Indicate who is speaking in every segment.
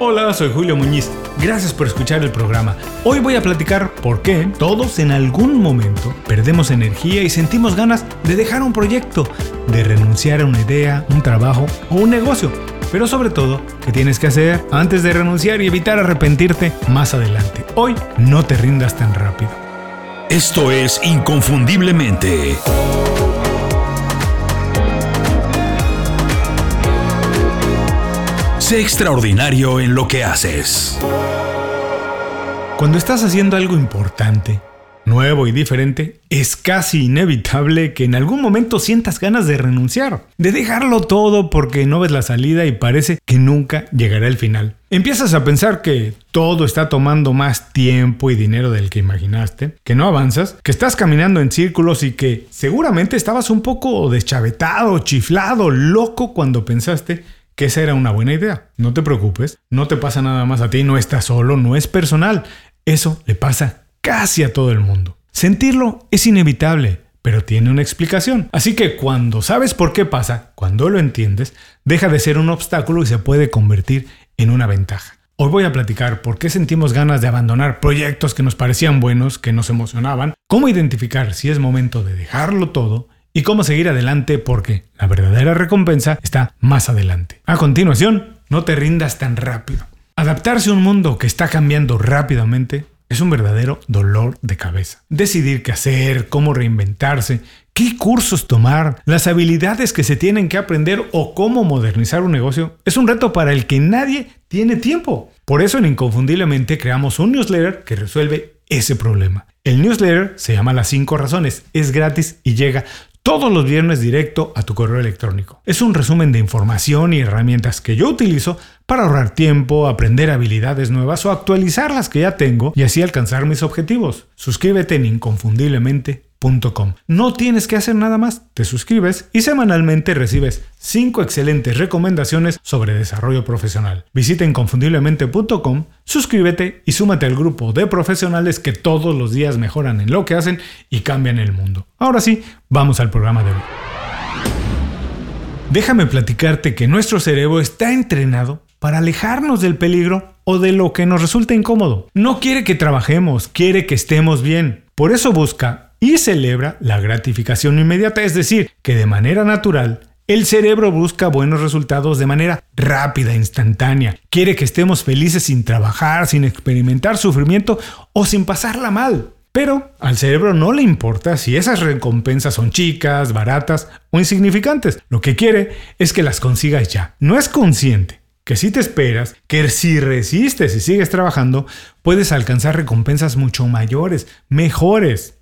Speaker 1: Hola, soy Julio Muñiz. Gracias por escuchar el programa. Hoy voy a platicar por qué todos en algún momento perdemos energía y sentimos ganas de dejar un proyecto, de renunciar a una idea, un trabajo o un negocio. Pero sobre todo, ¿qué tienes que hacer antes de renunciar y evitar arrepentirte más adelante? Hoy no te rindas tan rápido.
Speaker 2: Esto es Inconfundiblemente. Sé extraordinario en lo que haces.
Speaker 1: Cuando estás haciendo algo importante, nuevo y diferente, es casi inevitable que en algún momento sientas ganas de renunciar, de dejarlo todo porque no ves la salida y parece que nunca llegará el final. Empiezas a pensar que todo está tomando más tiempo y dinero del que imaginaste, que no avanzas, que estás caminando en círculos y que seguramente estabas un poco deschavetado, chiflado, loco cuando pensaste que esa era una buena idea. No te preocupes, no te pasa nada más a ti, no estás solo, no es personal. Eso le pasa casi a todo el mundo. Sentirlo es inevitable, pero tiene una explicación. Así que cuando sabes por qué pasa, cuando lo entiendes, deja de ser un obstáculo y se puede convertir en una ventaja. Hoy voy a platicar por qué sentimos ganas de abandonar proyectos que nos parecían buenos, que nos emocionaban, cómo identificar si es momento de dejarlo todo y cómo seguir adelante porque la verdadera recompensa está más adelante. A continuación, no te rindas tan rápido. Adaptarse a un mundo que está cambiando rápidamente es un verdadero dolor de cabeza. Decidir qué hacer, cómo reinventarse, qué cursos tomar, las habilidades que se tienen que aprender o cómo modernizar un negocio es un reto para el que nadie tiene tiempo. Por eso en Inconfundiblemente creamos un newsletter que resuelve ese problema. El newsletter se llama Las 5 Razones, es gratis y llega todos los viernes directo a tu correo electrónico. Es un resumen de información y herramientas que yo utilizo para ahorrar tiempo, aprender habilidades nuevas o actualizar las que ya tengo y así alcanzar mis objetivos. Suscríbete en inconfundiblemente no tienes que hacer nada más, te suscribes y semanalmente recibes 5 excelentes recomendaciones sobre desarrollo profesional. Visita inconfundiblemente.com, suscríbete y súmate al grupo de profesionales que todos los días mejoran en lo que hacen y cambian el mundo. Ahora sí, vamos al programa de hoy. Déjame platicarte que nuestro cerebro está entrenado para alejarnos del peligro o de lo que nos resulta incómodo. No quiere que trabajemos, quiere que estemos bien. Por eso busca y celebra la gratificación inmediata, es decir, que de manera natural el cerebro busca buenos resultados de manera rápida, instantánea. Quiere que estemos felices sin trabajar, sin experimentar sufrimiento o sin pasarla mal. Pero al cerebro no le importa si esas recompensas son chicas, baratas o insignificantes. Lo que quiere es que las consigas ya. No es consciente que si te esperas, que si resistes y sigues trabajando, puedes alcanzar recompensas mucho mayores, mejores.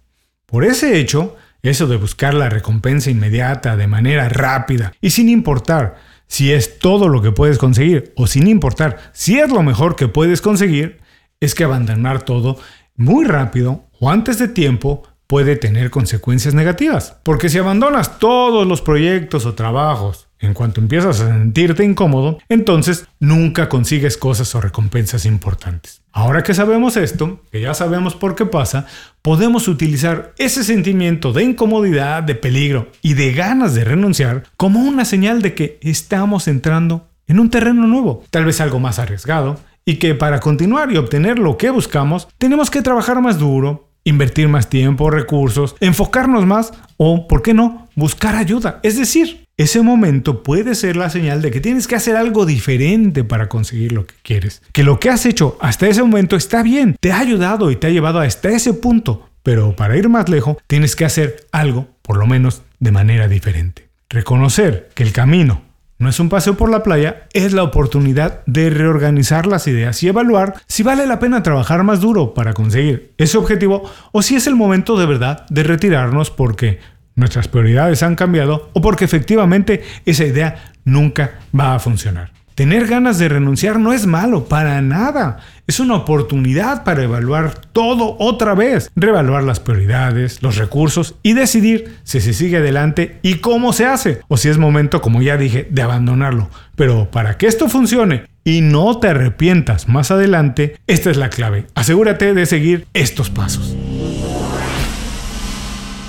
Speaker 1: Por ese hecho, eso de buscar la recompensa inmediata de manera rápida y sin importar si es todo lo que puedes conseguir o sin importar si es lo mejor que puedes conseguir, es que abandonar todo muy rápido o antes de tiempo puede tener consecuencias negativas. Porque si abandonas todos los proyectos o trabajos en cuanto empiezas a sentirte incómodo, entonces nunca consigues cosas o recompensas importantes. Ahora que sabemos esto, que ya sabemos por qué pasa, podemos utilizar ese sentimiento de incomodidad, de peligro y de ganas de renunciar como una señal de que estamos entrando en un terreno nuevo, tal vez algo más arriesgado, y que para continuar y obtener lo que buscamos, tenemos que trabajar más duro, invertir más tiempo, recursos, enfocarnos más o, ¿por qué no?, buscar ayuda. Es decir, ese momento puede ser la señal de que tienes que hacer algo diferente para conseguir lo que quieres. Que lo que has hecho hasta ese momento está bien, te ha ayudado y te ha llevado hasta ese punto, pero para ir más lejos tienes que hacer algo, por lo menos de manera diferente. Reconocer que el camino no es un paseo por la playa, es la oportunidad de reorganizar las ideas y evaluar si vale la pena trabajar más duro para conseguir ese objetivo o si es el momento de verdad de retirarnos porque nuestras prioridades han cambiado o porque efectivamente esa idea nunca va a funcionar. Tener ganas de renunciar no es malo, para nada. Es una oportunidad para evaluar todo otra vez, reevaluar las prioridades, los recursos y decidir si se sigue adelante y cómo se hace, o si es momento, como ya dije, de abandonarlo. Pero para que esto funcione y no te arrepientas más adelante, esta es la clave. Asegúrate de seguir estos pasos.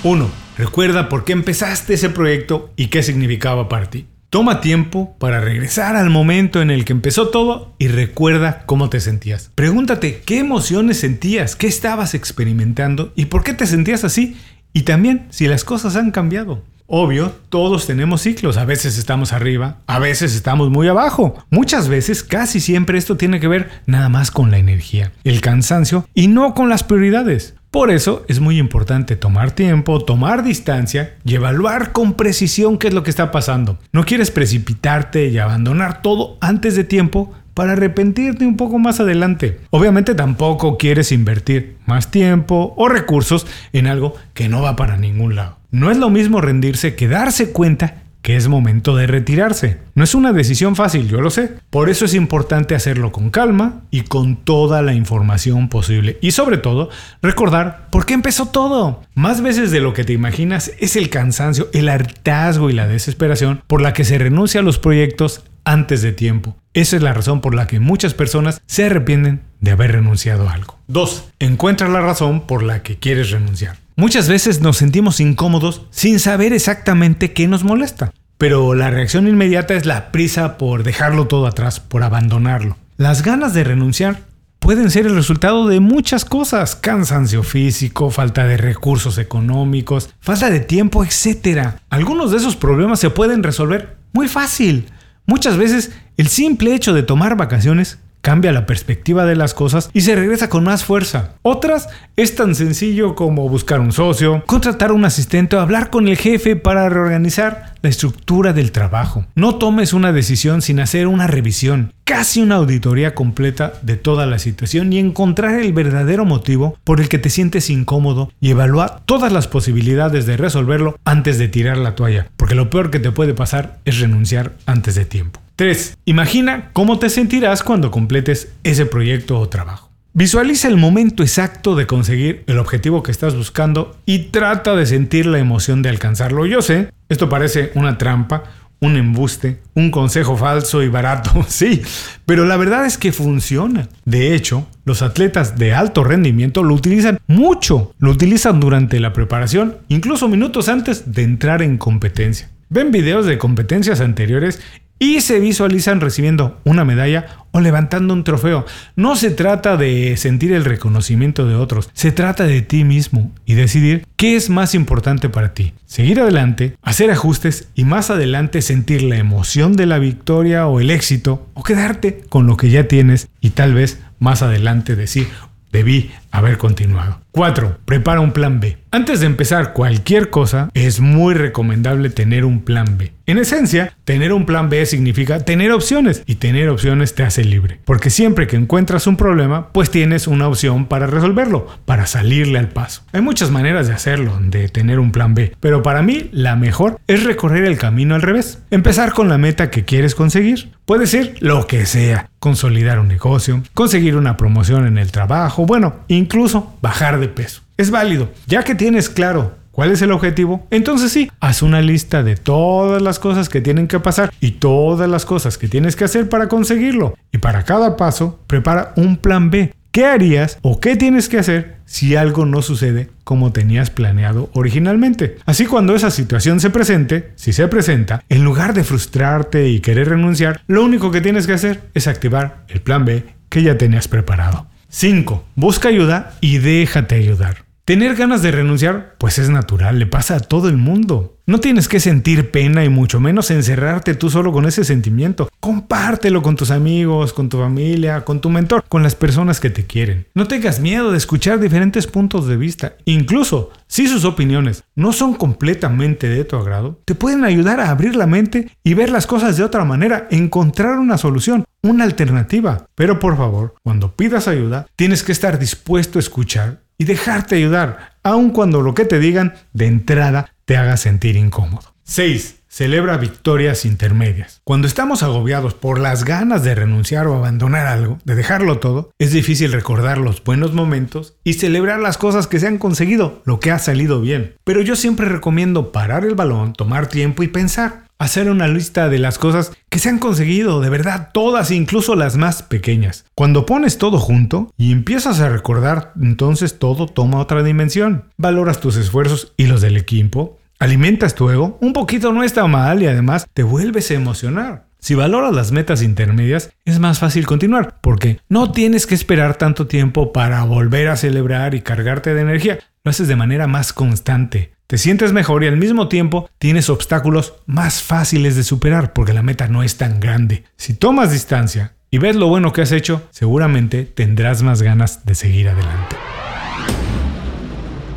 Speaker 1: 1. Recuerda por qué empezaste ese proyecto y qué significaba para ti. Toma tiempo para regresar al momento en el que empezó todo y recuerda cómo te sentías. Pregúntate qué emociones sentías, qué estabas experimentando y por qué te sentías así y también si las cosas han cambiado. Obvio, todos tenemos ciclos, a veces estamos arriba, a veces estamos muy abajo. Muchas veces, casi siempre esto tiene que ver nada más con la energía, el cansancio y no con las prioridades. Por eso es muy importante tomar tiempo, tomar distancia y evaluar con precisión qué es lo que está pasando. No quieres precipitarte y abandonar todo antes de tiempo para arrepentirte un poco más adelante. Obviamente tampoco quieres invertir más tiempo o recursos en algo que no va para ningún lado. No es lo mismo rendirse que darse cuenta que es momento de retirarse. No es una decisión fácil, yo lo sé. Por eso es importante hacerlo con calma y con toda la información posible. Y sobre todo, recordar por qué empezó todo. Más veces de lo que te imaginas es el cansancio, el hartazgo y la desesperación por la que se renuncia a los proyectos antes de tiempo. Esa es la razón por la que muchas personas se arrepienten de haber renunciado a algo. 2. Encuentra la razón por la que quieres renunciar. Muchas veces nos sentimos incómodos sin saber exactamente qué nos molesta, pero la reacción inmediata es la prisa por dejarlo todo atrás, por abandonarlo. Las ganas de renunciar pueden ser el resultado de muchas cosas, cansancio físico, falta de recursos económicos, falta de tiempo, etc. Algunos de esos problemas se pueden resolver muy fácil. Muchas veces el simple hecho de tomar vacaciones cambia la perspectiva de las cosas y se regresa con más fuerza. Otras es tan sencillo como buscar un socio, contratar un asistente o hablar con el jefe para reorganizar la estructura del trabajo. No tomes una decisión sin hacer una revisión, casi una auditoría completa de toda la situación y encontrar el verdadero motivo por el que te sientes incómodo y evaluar todas las posibilidades de resolverlo antes de tirar la toalla, porque lo peor que te puede pasar es renunciar antes de tiempo. 3. Imagina cómo te sentirás cuando completes ese proyecto o trabajo. Visualiza el momento exacto de conseguir el objetivo que estás buscando y trata de sentir la emoción de alcanzarlo. Yo sé, esto parece una trampa, un embuste, un consejo falso y barato, sí, pero la verdad es que funciona. De hecho, los atletas de alto rendimiento lo utilizan mucho, lo utilizan durante la preparación, incluso minutos antes de entrar en competencia. Ven videos de competencias anteriores y se visualizan recibiendo una medalla o levantando un trofeo. No se trata de sentir el reconocimiento de otros, se trata de ti mismo y decidir qué es más importante para ti. Seguir adelante, hacer ajustes y más adelante sentir la emoción de la victoria o el éxito o quedarte con lo que ya tienes y tal vez más adelante decir, debí haber continuado. 4. Prepara un plan B. Antes de empezar cualquier cosa, es muy recomendable tener un plan B. En esencia, tener un plan B significa tener opciones y tener opciones te hace libre. Porque siempre que encuentras un problema, pues tienes una opción para resolverlo, para salirle al paso. Hay muchas maneras de hacerlo, de tener un plan B, pero para mí la mejor es recorrer el camino al revés. Empezar con la meta que quieres conseguir. Puede ser lo que sea, consolidar un negocio, conseguir una promoción en el trabajo, bueno, incluso bajar de peso. Es válido, ya que tienes claro cuál es el objetivo, entonces sí, haz una lista de todas las cosas que tienen que pasar y todas las cosas que tienes que hacer para conseguirlo. Y para cada paso, prepara un plan B. ¿Qué harías o qué tienes que hacer si algo no sucede como tenías planeado originalmente? Así cuando esa situación se presente, si se presenta, en lugar de frustrarte y querer renunciar, lo único que tienes que hacer es activar el plan B que ya tenías preparado. 5. Busca ayuda y déjate ayudar. Tener ganas de renunciar, pues es natural, le pasa a todo el mundo. No tienes que sentir pena y mucho menos encerrarte tú solo con ese sentimiento. Compártelo con tus amigos, con tu familia, con tu mentor, con las personas que te quieren. No tengas miedo de escuchar diferentes puntos de vista. Incluso si sus opiniones no son completamente de tu agrado, te pueden ayudar a abrir la mente y ver las cosas de otra manera, encontrar una solución, una alternativa. Pero por favor, cuando pidas ayuda, tienes que estar dispuesto a escuchar y dejarte ayudar, aun cuando lo que te digan de entrada te haga sentir incómodo. 6. Celebra victorias intermedias. Cuando estamos agobiados por las ganas de renunciar o abandonar algo, de dejarlo todo, es difícil recordar los buenos momentos y celebrar las cosas que se han conseguido, lo que ha salido bien. Pero yo siempre recomiendo parar el balón, tomar tiempo y pensar hacer una lista de las cosas que se han conseguido, de verdad, todas, incluso las más pequeñas. Cuando pones todo junto y empiezas a recordar, entonces todo toma otra dimensión. Valoras tus esfuerzos y los del equipo, Alimentas tu ego, un poquito no está mal y además te vuelves a emocionar. Si valoras las metas intermedias, es más fácil continuar, porque no tienes que esperar tanto tiempo para volver a celebrar y cargarte de energía. Lo haces de manera más constante. Te sientes mejor y al mismo tiempo tienes obstáculos más fáciles de superar porque la meta no es tan grande. Si tomas distancia y ves lo bueno que has hecho, seguramente tendrás más ganas de seguir adelante.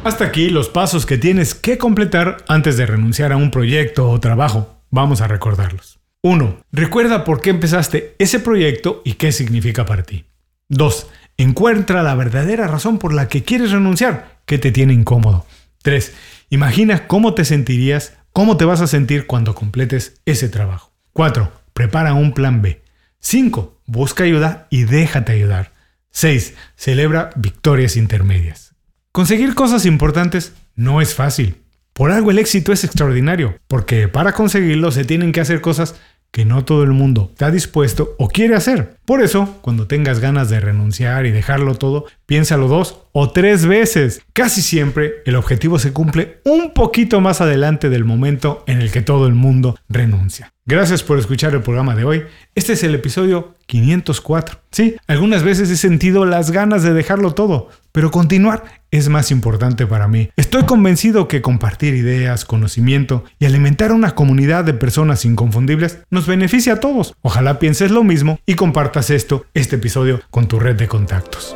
Speaker 1: Hasta aquí los pasos que tienes que completar antes de renunciar a un proyecto o trabajo. Vamos a recordarlos. 1. Recuerda por qué empezaste ese proyecto y qué significa para ti. 2. Encuentra la verdadera razón por la que quieres renunciar, que te tiene incómodo. 3. Imagina cómo te sentirías, cómo te vas a sentir cuando completes ese trabajo. 4. Prepara un plan B. 5. Busca ayuda y déjate ayudar. 6. Celebra victorias intermedias. Conseguir cosas importantes no es fácil. Por algo el éxito es extraordinario, porque para conseguirlo se tienen que hacer cosas que no todo el mundo está dispuesto o quiere hacer. Por eso, cuando tengas ganas de renunciar y dejarlo todo, piénsalo dos o tres veces. Casi siempre el objetivo se cumple un poquito más adelante del momento en el que todo el mundo renuncia. Gracias por escuchar el programa de hoy. Este es el episodio 504. Sí, algunas veces he sentido las ganas de dejarlo todo, pero continuar es más importante para mí. Estoy convencido que compartir ideas, conocimiento y alimentar una comunidad de personas inconfundibles nos beneficia a todos. Ojalá pienses lo mismo y compartas esto, este episodio, con tu red de contactos.